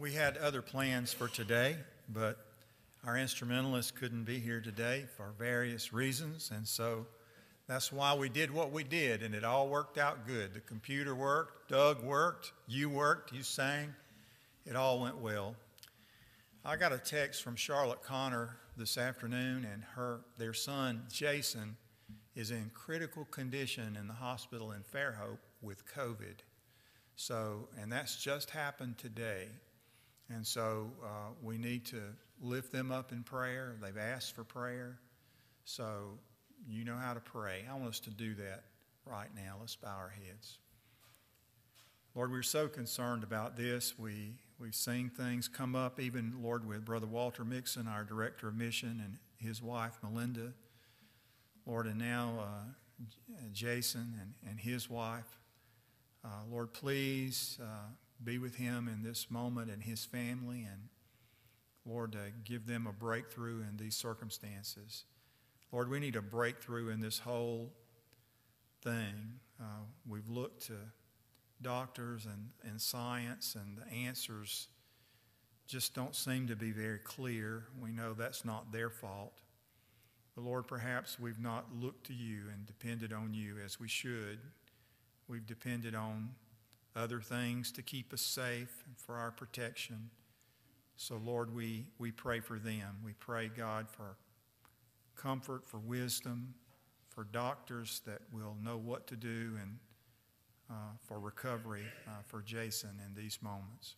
We had other plans for today, but our instrumentalist couldn't be here today for various reasons, and so that's why we did what we did, and it all worked out good. The computer worked, Doug worked, you worked, you sang. It all went well. I got a text from Charlotte Connor this afternoon, and her their son Jason is in critical condition in the hospital in Fairhope with COVID. So, and that's just happened today. And so uh, we need to lift them up in prayer. They've asked for prayer. So you know how to pray. I want us to do that right now. Let's bow our heads. Lord, we're so concerned about this. We, we've seen things come up, even, Lord, with Brother Walter Mixon, our director of mission, and his wife, Melinda. Lord, and now uh, Jason and, and his wife. Uh, Lord, please uh, be with him in this moment and his family, and Lord, give them a breakthrough in these circumstances. Lord, we need a breakthrough in this whole thing. Uh, we've looked to doctors and, and science, and the answers just don't seem to be very clear. We know that's not their fault. But Lord, perhaps we've not looked to you and depended on you as we should. We've depended on other things to keep us safe and for our protection. So, Lord, we, we pray for them. We pray, God, for comfort, for wisdom, for doctors that will know what to do, and uh, for recovery uh, for Jason in these moments.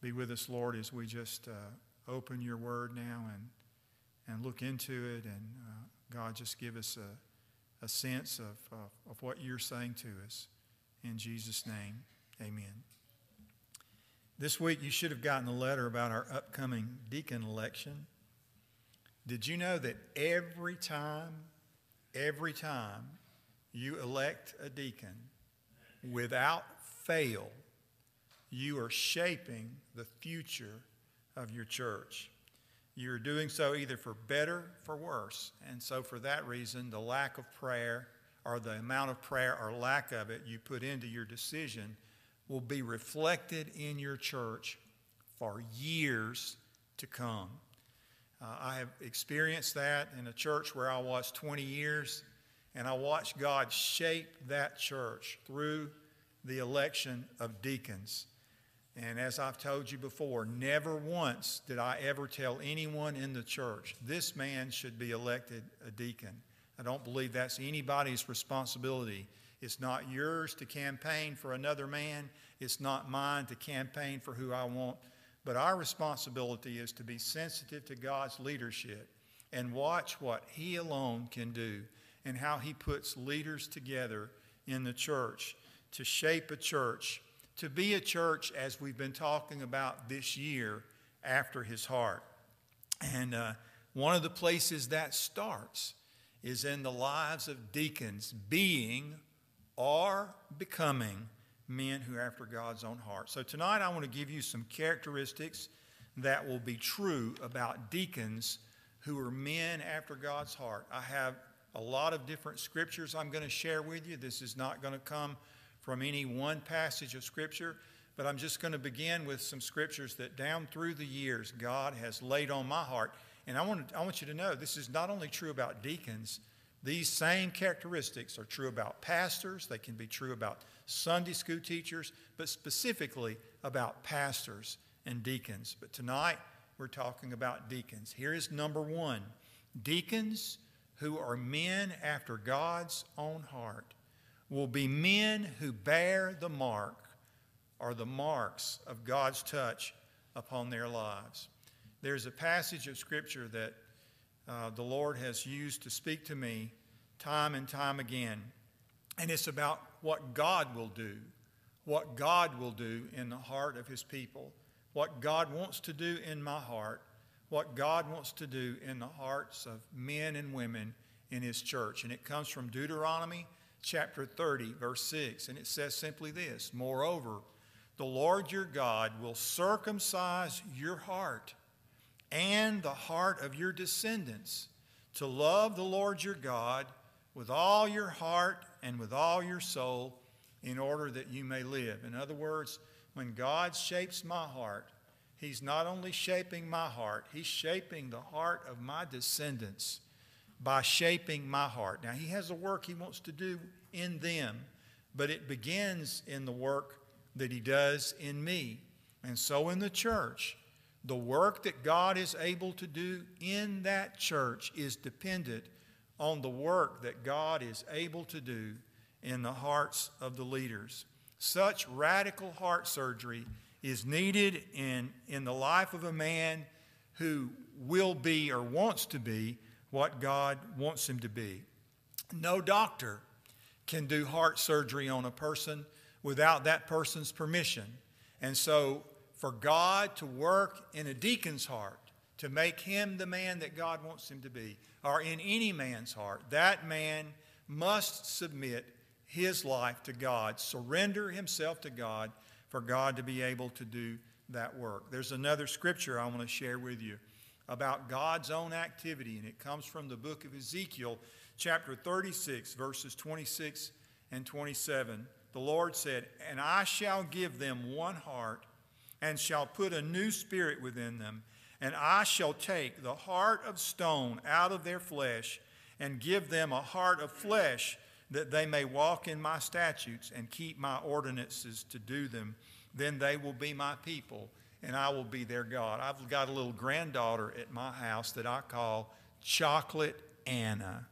Be with us, Lord, as we just uh, open your word now and, and look into it. And uh, God, just give us a a sense of, of, of what you're saying to us. In Jesus' name, amen. This week, you should have gotten a letter about our upcoming deacon election. Did you know that every time, every time you elect a deacon, without fail, you are shaping the future of your church? You're doing so either for better, for worse. And so, for that reason, the lack of prayer or the amount of prayer or lack of it you put into your decision will be reflected in your church for years to come. Uh, I have experienced that in a church where I was 20 years, and I watched God shape that church through the election of deacons. And as I've told you before, never once did I ever tell anyone in the church, this man should be elected a deacon. I don't believe that's anybody's responsibility. It's not yours to campaign for another man, it's not mine to campaign for who I want. But our responsibility is to be sensitive to God's leadership and watch what He alone can do and how He puts leaders together in the church to shape a church to be a church, as we've been talking about this year, after his heart. And uh, one of the places that starts is in the lives of deacons being or becoming men who are after God's own heart. So tonight I want to give you some characteristics that will be true about deacons who are men after God's heart. I have a lot of different scriptures I'm going to share with you. This is not going to come from any one passage of Scripture, but I'm just going to begin with some scriptures that down through the years God has laid on my heart. And I want, to, I want you to know this is not only true about deacons, these same characteristics are true about pastors, they can be true about Sunday school teachers, but specifically about pastors and deacons. But tonight we're talking about deacons. Here is number one deacons who are men after God's own heart will be men who bear the mark or the marks of God's touch upon their lives. There's a passage of Scripture that uh, the Lord has used to speak to me time and time again, and it's about what God will do, what God will do in the heart of His people, what God wants to do in my heart, what God wants to do in the hearts of men and women in His church. And it comes from Deuteronomy chapter 30, verse 6, and it says simply this Moreover, the Lord your God will circumcise your heart and the heart of your descendants to love the Lord your God with all your heart and with all your soul in order that you may live. In other words, when God shapes my heart He's not only shaping my heart, He's shaping the heart of my descendants by shaping my heart. Now, He has a work He wants to do in them, but it begins in the work that He does in me. And so in the church, the work that God is able to do in that church is dependent on the work that God is able to do in the hearts of the leaders. Such radical heart surgery is needed in, in the life of a man who will be or wants to be what God wants him to be. No doctor can do heart surgery on a person without that person's permission. And so, for God to work in a deacon's heart, to make him the man that God wants him to be, or in any man's heart, that man must submit his life to God, surrender himself to God for God to be able to do that work. There's another scripture I want to share with you about God's own activity, and it comes from the book of Ezekiel, chapter 36, verses 26 and 27. The Lord said, And I shall give them one heart, and shall put a new spirit within them, and I shall take the heart of stone out of their flesh, and give them a heart of flesh that they may walk in my statutes and keep my ordinances to do them. Then they will be my people, and I will be their God. I've got a little granddaughter at my house that I call Chocolate Anna.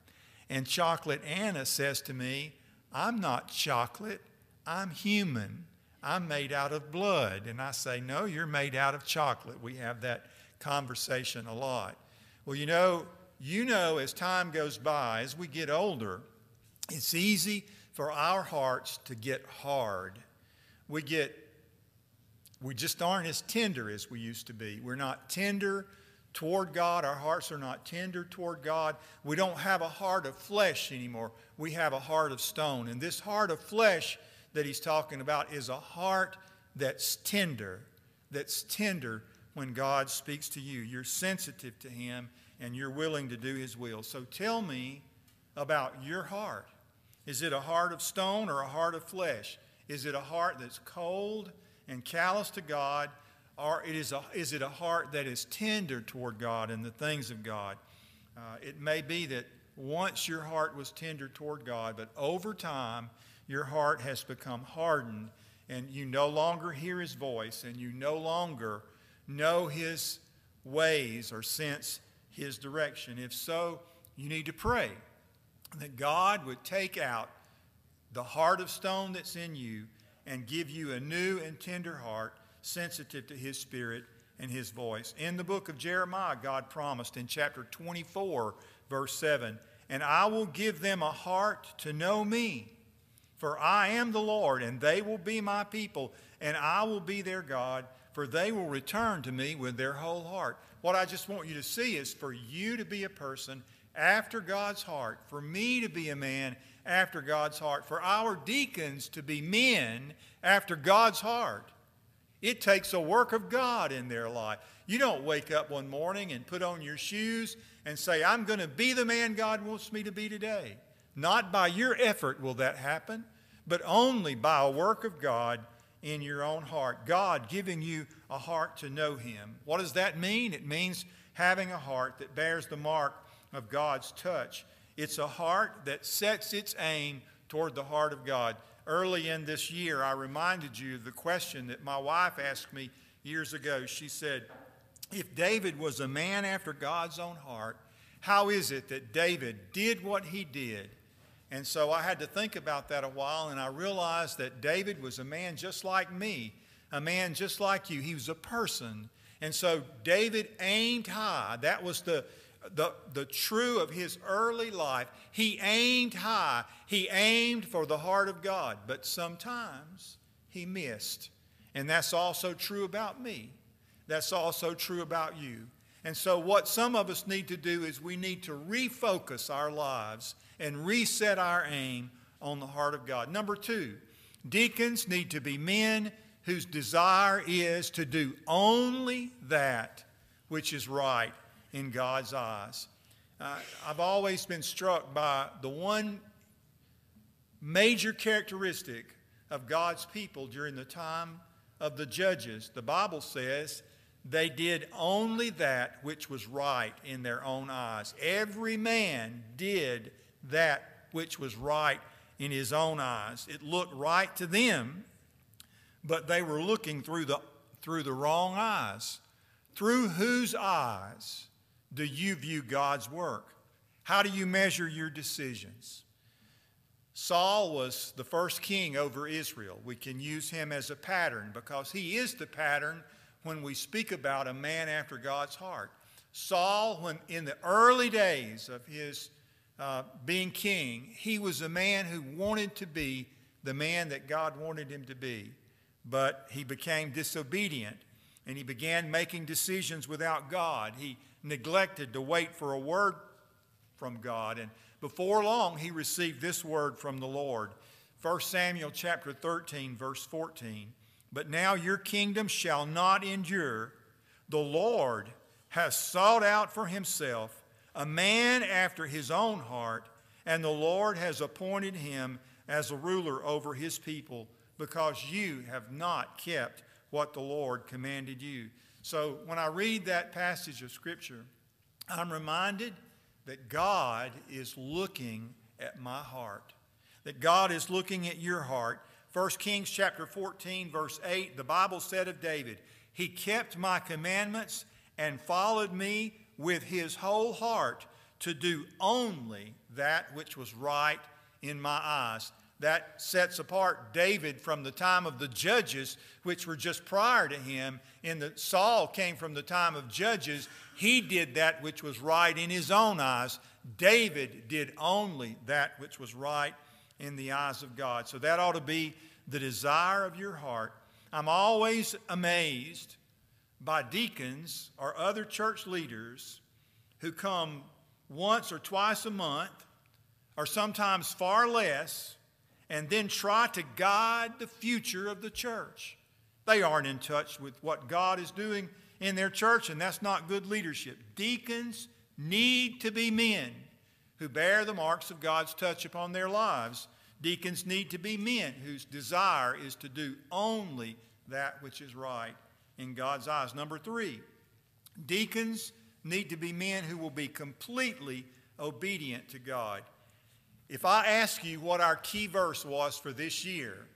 And Chocolate Anna says to me, I'm not chocolate, I'm human. I'm made out of blood. And I say, No, you're made out of chocolate. We have that conversation a lot. Well, you know, you know, as time goes by, as we get older, it's easy for our hearts to get hard. We get, we just aren't as tender as we used to be. We're not tender toward God. Our hearts are not tender toward God. We don't have a heart of flesh anymore. We have a heart of stone. And this heart of flesh that he's talking about is a heart that's tender, that's tender when God speaks to you. You're sensitive to him and you're willing to do his will. So tell me about your heart. Is it a heart of stone or a heart of flesh? Is it a heart that's cold and callous to God, or it is, a, is it a heart that is tender toward God and the things of God? Uh, it may be that once your heart was tender toward God, but over time your heart has become hardened and you no longer hear His voice and you no longer know His ways or sense His direction. If so, you need to pray that God would take out the heart of stone that's in you and give you a new and tender heart, sensitive to His Spirit and His voice. In the book of Jeremiah, God promised in chapter 24, verse 7 And I will give them a heart to know me, for I am the Lord, and they will be my people, and I will be their God, for they will return to me with their whole heart. What I just want you to see is for you to be a person after God's heart, for me to be a man after God's heart, for our deacons to be men after God's heart. It takes a work of God in their life. You don't wake up one morning and put on your shoes and say, I'm going to be the man God wants me to be today. Not by your effort will that happen, but only by a work of God in your own heart. God giving you a heart to know Him. What does that mean? It means having a heart that bears the mark of God's touch. It's a heart that sets its aim toward the heart of God. Early in this year, I reminded you of the question that my wife asked me years ago. She said, If David was a man after God's own heart, how is it that David did what he did? And so I had to think about that a while, and I realized that David was a man just like me, a man just like you. He was a person. And so David aimed high. That was the, the, the true of his early life, he aimed high. He aimed for the heart of God, but sometimes he missed. And that's also true about me. That's also true about you. And so, what some of us need to do is we need to refocus our lives and reset our aim on the heart of God. Number two, deacons need to be men whose desire is to do only that which is right in God's eyes. Uh, I've always been struck by the one major characteristic of God's people during the time of the judges. The Bible says they did only that which was right in their own eyes. Every man did that which was right in his own eyes. It looked right to them, but they were looking through the, through the wrong eyes. Through whose eyes do you view God's work? How do you measure your decisions? Saul was the first king over Israel. We can use him as a pattern because he is the pattern when we speak about a man after God's heart. Saul, when in the early days of his uh, being king, he was a man who wanted to be the man that God wanted him to be, but he became disobedient and he began making decisions without God. He neglected to wait for a word from God. And before long, he received this word from the Lord. 1 Samuel chapter 13, verse 14. But now your kingdom shall not endure. The Lord has sought out for himself a man after his own heart, and the Lord has appointed him as a ruler over his people, because you have not kept what the Lord commanded you. So when I read that passage of Scripture, I'm reminded that God is looking at my heart, that God is looking at your heart. 1 Kings chapter 14, verse 8, the Bible said of David, He kept my commandments and followed me with his whole heart to do only that which was right in my eyes. That sets apart David from the time of the judges, which were just prior to him. In the Saul came from the time of judges, he did that which was right in his own eyes. David did only that which was right in the eyes of God. So that ought to be the desire of your heart. I'm always amazed by deacons or other church leaders who come once or twice a month, or sometimes far less, and then try to guide the future of the church. They aren't in touch with what God is doing in their church, and that's not good leadership. Deacons need to be men who bear the marks of God's touch upon their lives. Deacons need to be men whose desire is to do only that which is right in God's eyes. Number three, deacons need to be men who will be completely obedient to God. If I ask you what our key verse was for this year,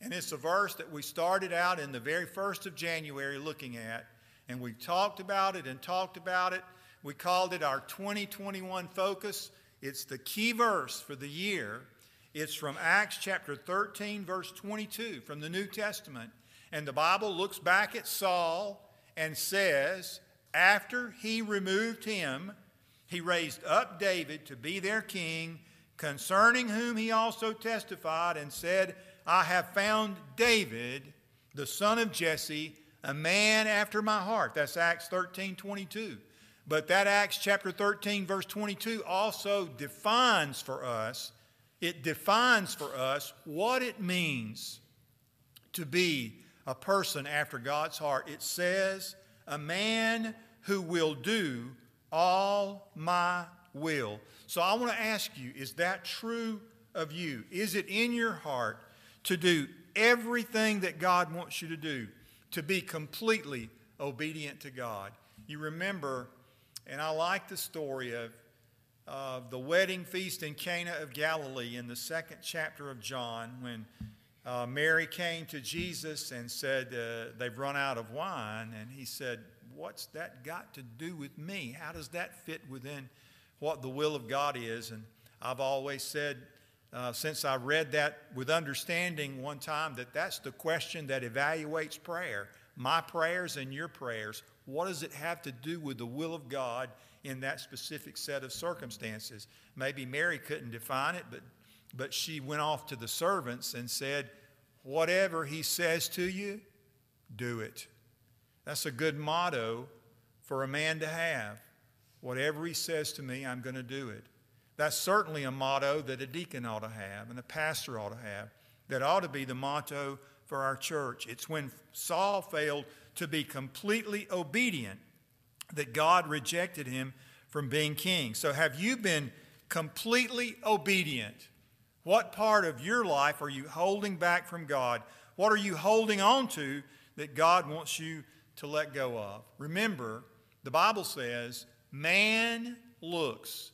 and it's a verse that we started out in the very first of January looking at, and we talked about it and talked about it. We called it our 2021 focus. It's the key verse for the year. It's from Acts chapter 13, verse 22 from the New Testament. And the Bible looks back at Saul and says, after he removed him, he raised up David to be their king, concerning whom he also testified and said, I have found David, the son of Jesse, a man after my heart. That's Acts 13 22. But that Acts chapter 13, verse 22 also defines for us, it defines for us what it means to be a person after God's heart. It says, a man who will do all my will. So I want to ask you, is that true of you? Is it in your heart to do everything that God wants you to do? to be completely obedient to God. You remember, and I like the story of, of the wedding feast in Cana of Galilee in the second chapter of John when uh, Mary came to Jesus and said, uh, They've run out of wine. And he said, What's that got to do with me? How does that fit within what the will of God is? And I've always said, uh, since I read that with understanding one time that that's the question that evaluates prayer. My prayers and your prayers, what does it have to do with the will of God in that specific set of circumstances? Maybe Mary couldn't define it, but, but she went off to the servants and said, Whatever he says to you, do it. That's a good motto for a man to have. Whatever he says to me, I'm going to do it. That's certainly a motto that a deacon ought to have and a pastor ought to have. That ought to be the motto for our church. It's when Saul failed to be completely obedient that God rejected him from being king. So, have you been completely obedient? What part of your life are you holding back from God? What are you holding on to that God wants you to let go of. Remember, the Bible says, man looks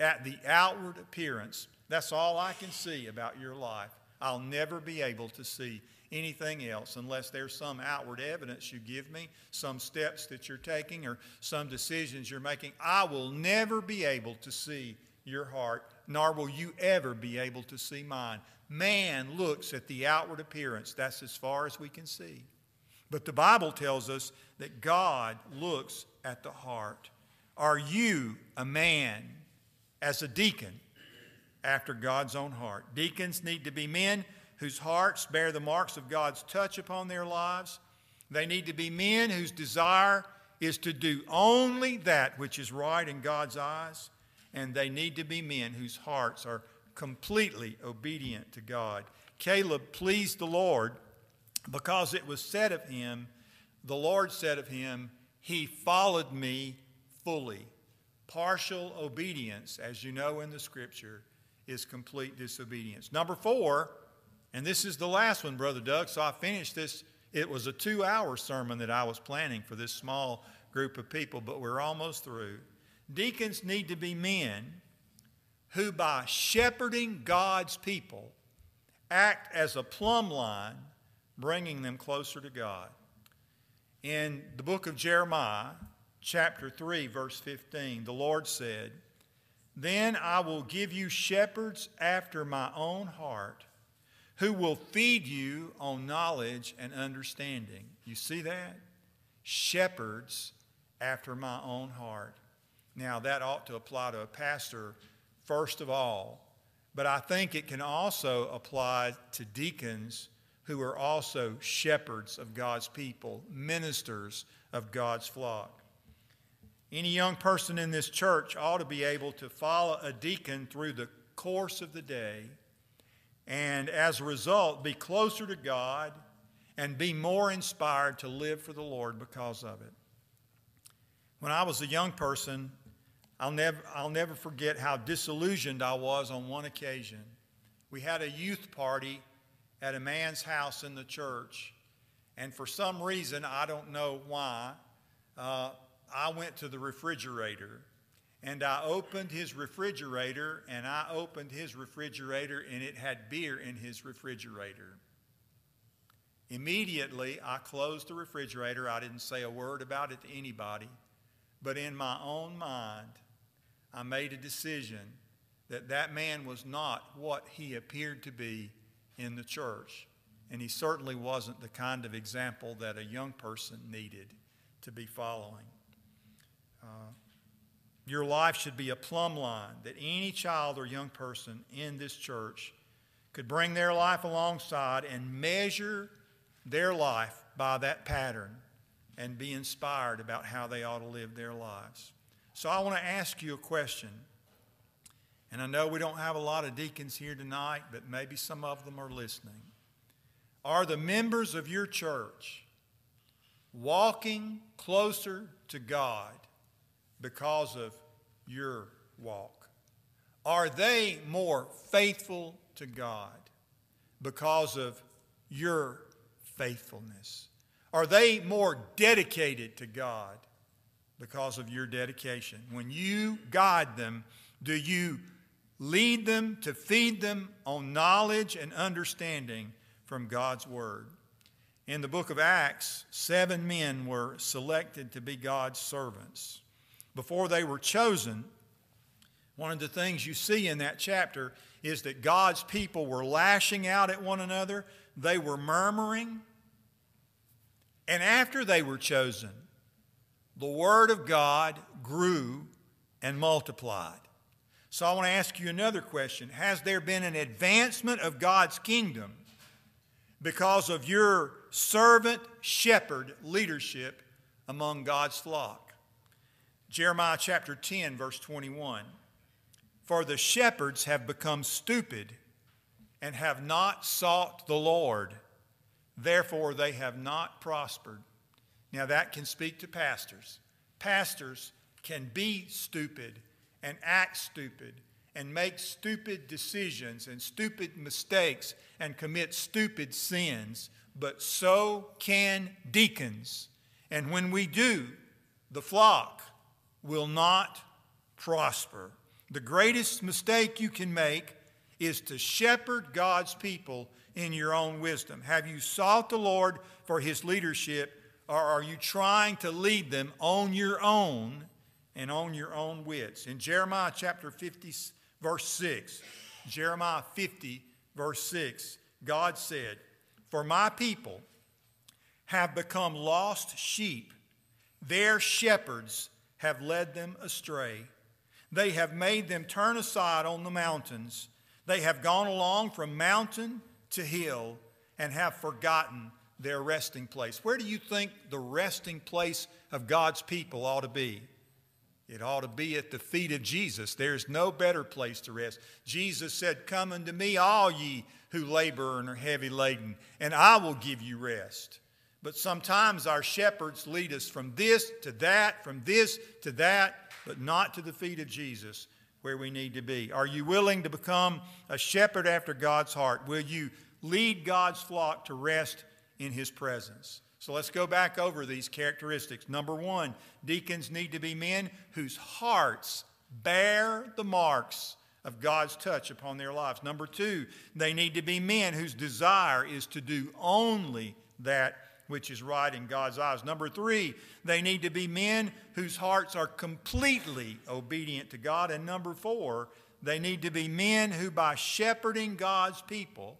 at the outward appearance. That's all I can see about your life. I'll never be able to see anything else unless there's some outward evidence you give me, some steps that you're taking, or some decisions you're making. I will never be able to see your heart, nor will you ever be able to see mine. Man looks at the outward appearance, that's as far as we can see. But the Bible tells us that God looks at the heart. Are you a man as a deacon after God's own heart? Deacons need to be men whose hearts bear the marks of God's touch upon their lives. They need to be men whose desire is to do only that which is right in God's eyes. And they need to be men whose hearts are completely obedient to God. Caleb pleased the Lord because it was said of him, the Lord said of him, He followed me fully. Partial obedience, as you know in the scripture, is complete disobedience. Number four, and this is the last one, Brother Doug, so I finished this. It was a two hour sermon that I was planning for this small group of people, but we're almost through. Deacons need to be men who, by shepherding God's people, act as a plumb line, bringing them closer to God. In the book of Jeremiah, chapter 3, verse 15, the Lord said, Then I will give you shepherds after my own heart who will feed you on knowledge and understanding. You see that? Shepherds after my own heart. Now, that ought to apply to a pastor first of all, but I think it can also apply to deacons who are also shepherds of God's people, ministers of God's flock. Any young person in this church ought to be able to follow a deacon through the course of the day and as a result be closer to God and be more inspired to live for the Lord because of it. When I was a young person, I'll never, I'll never forget how disillusioned I was on one occasion. We had a youth party at a man's house in the church, and for some reason, I don't know why, uh, I went to the refrigerator and I opened his refrigerator and I opened his refrigerator and it had beer in his refrigerator. Immediately, I closed the refrigerator. I didn't say a word about it to anybody. But in my own mind, I made a decision that that man was not what he appeared to be in the church. And he certainly wasn't the kind of example that a young person needed to be following. Uh, your life should be a plumb line that any child or young person in this church could bring their life alongside and measure their life by that pattern and be inspired about how they ought to live their lives. So I want to ask you a question. And I know we don't have a lot of deacons here tonight, but maybe some of them are listening. Are the members of your church walking closer to God because of your walk? Are they more faithful to God because of your faithfulness? Are they more dedicated to God because of your dedication? When you guide them, do you lead them to feed them on knowledge and understanding from God's Word? In the book of Acts, seven men were selected to be God's servants before they were chosen, one of the things you see in that chapter is that God's people were lashing out at one another, they were murmuring. And after they were chosen, the Word of God grew and multiplied. So I want to ask you another question Has there been an advancement of God's kingdom because of your servant shepherd leadership among God's flock? Jeremiah chapter 10, verse 21. For the shepherds have become stupid and have not sought the Lord, therefore they have not prospered. Now that can speak to pastors. Pastors can be stupid and act stupid and make stupid decisions and stupid mistakes and commit stupid sins, but so can deacons And when we do, the flock will not prosper. The greatest mistake you can make is to shepherd God's people in your own wisdom. Have you sought the Lord for his leadership, or are you trying to lead them on your own and on your own wits? In Jeremiah chapter 50, verse 6, Jeremiah 50, verse 6, God said, For my people have become lost sheep, their shepherds have led them astray. They have made them turn aside on the mountains. They have gone along from mountain to hill and have forgotten their resting place. Where do you think the resting place of God's people ought to be? It ought to be at the feet of Jesus. There's no better place to rest. Jesus said, Come unto me, all ye who labor and are heavy laden, and I will give you rest. But sometimes our shepherds lead us from this to that, from this to that, but not to the feet of Jesus where we need to be. Are you willing to become a shepherd after God's heart? Will you lead God's flock to rest in his presence? So let's go back over these characteristics. Number one, deacons need to be men whose hearts bear the marks of God's touch upon their lives. Number two, they need to be men whose desire is to do only that which is right in God's eyes. Number three, they need to be men whose hearts are completely obedient to God. And number four, they need to be men who, by shepherding God's people,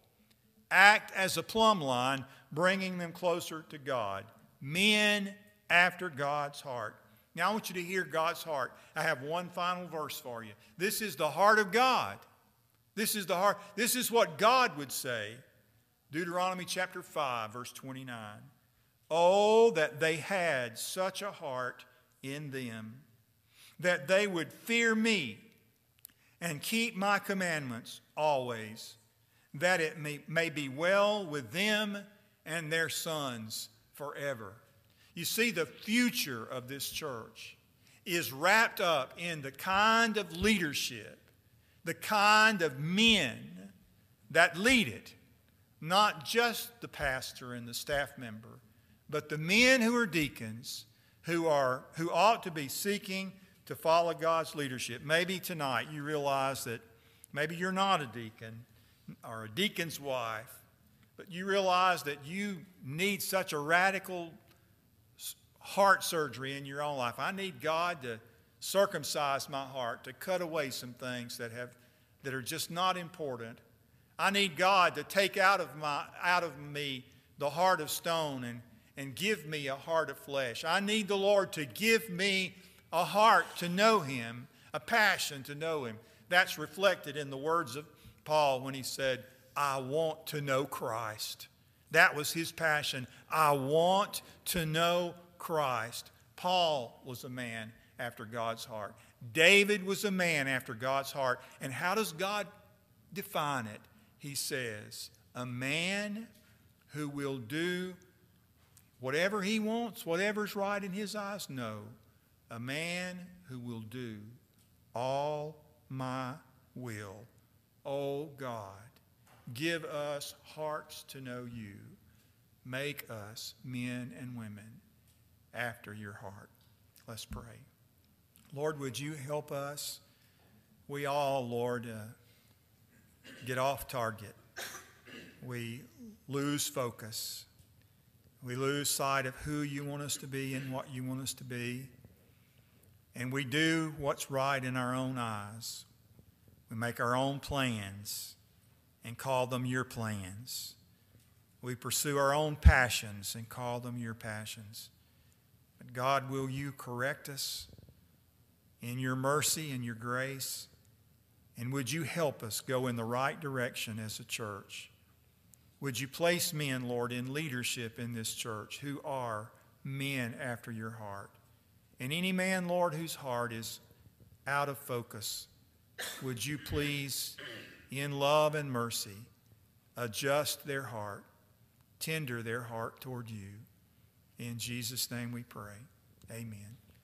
act as a plumb line, bringing them closer to God. Men after God's heart. Now, I want you to hear God's heart. I have one final verse for you. This is the heart of God. This is the heart. This is what God would say. Deuteronomy chapter 5, verse 29. Oh, that they had such a heart in them, that they would fear me and keep my commandments always, that it may, may be well with them and their sons forever. You see, the future of this church is wrapped up in the kind of leadership, the kind of men that lead it, not just the pastor and the staff member but the men who are deacons, who, are, who ought to be seeking to follow God's leadership, maybe tonight you realize that maybe you're not a deacon or a deacon's wife, but you realize that you need such a radical heart surgery in your own life. I need God to circumcise my heart, to cut away some things that have that are just not important. I need God to take out of my out of me the heart of stone and and give me a heart of flesh. I need the Lord to give me a heart to know Him, a passion to know Him. That's reflected in the words of Paul when he said, I want to know Christ. That was his passion. I want to know Christ. Paul was a man after God's heart. David was a man after God's heart. And how does God define it? He says, a man who will do whatever he wants, whatever's right in his eyes? No. A man who will do all my will. Oh God, give us hearts to know you. Make us men and women after your heart. Let's pray. Lord, would you help us? We all, Lord, uh, get off target. We lose focus. We lose sight of who you want us to be and what you want us to be. And we do what's right in our own eyes. We make our own plans and call them your plans. We pursue our own passions and call them your passions. But God, will you correct us in your mercy and your grace? And would you help us go in the right direction as a church? Would you place men, Lord, in leadership in this church who are men after your heart? And any man, Lord, whose heart is out of focus, would you please, in love and mercy, adjust their heart, tender their heart toward you? In Jesus' name we pray. Amen.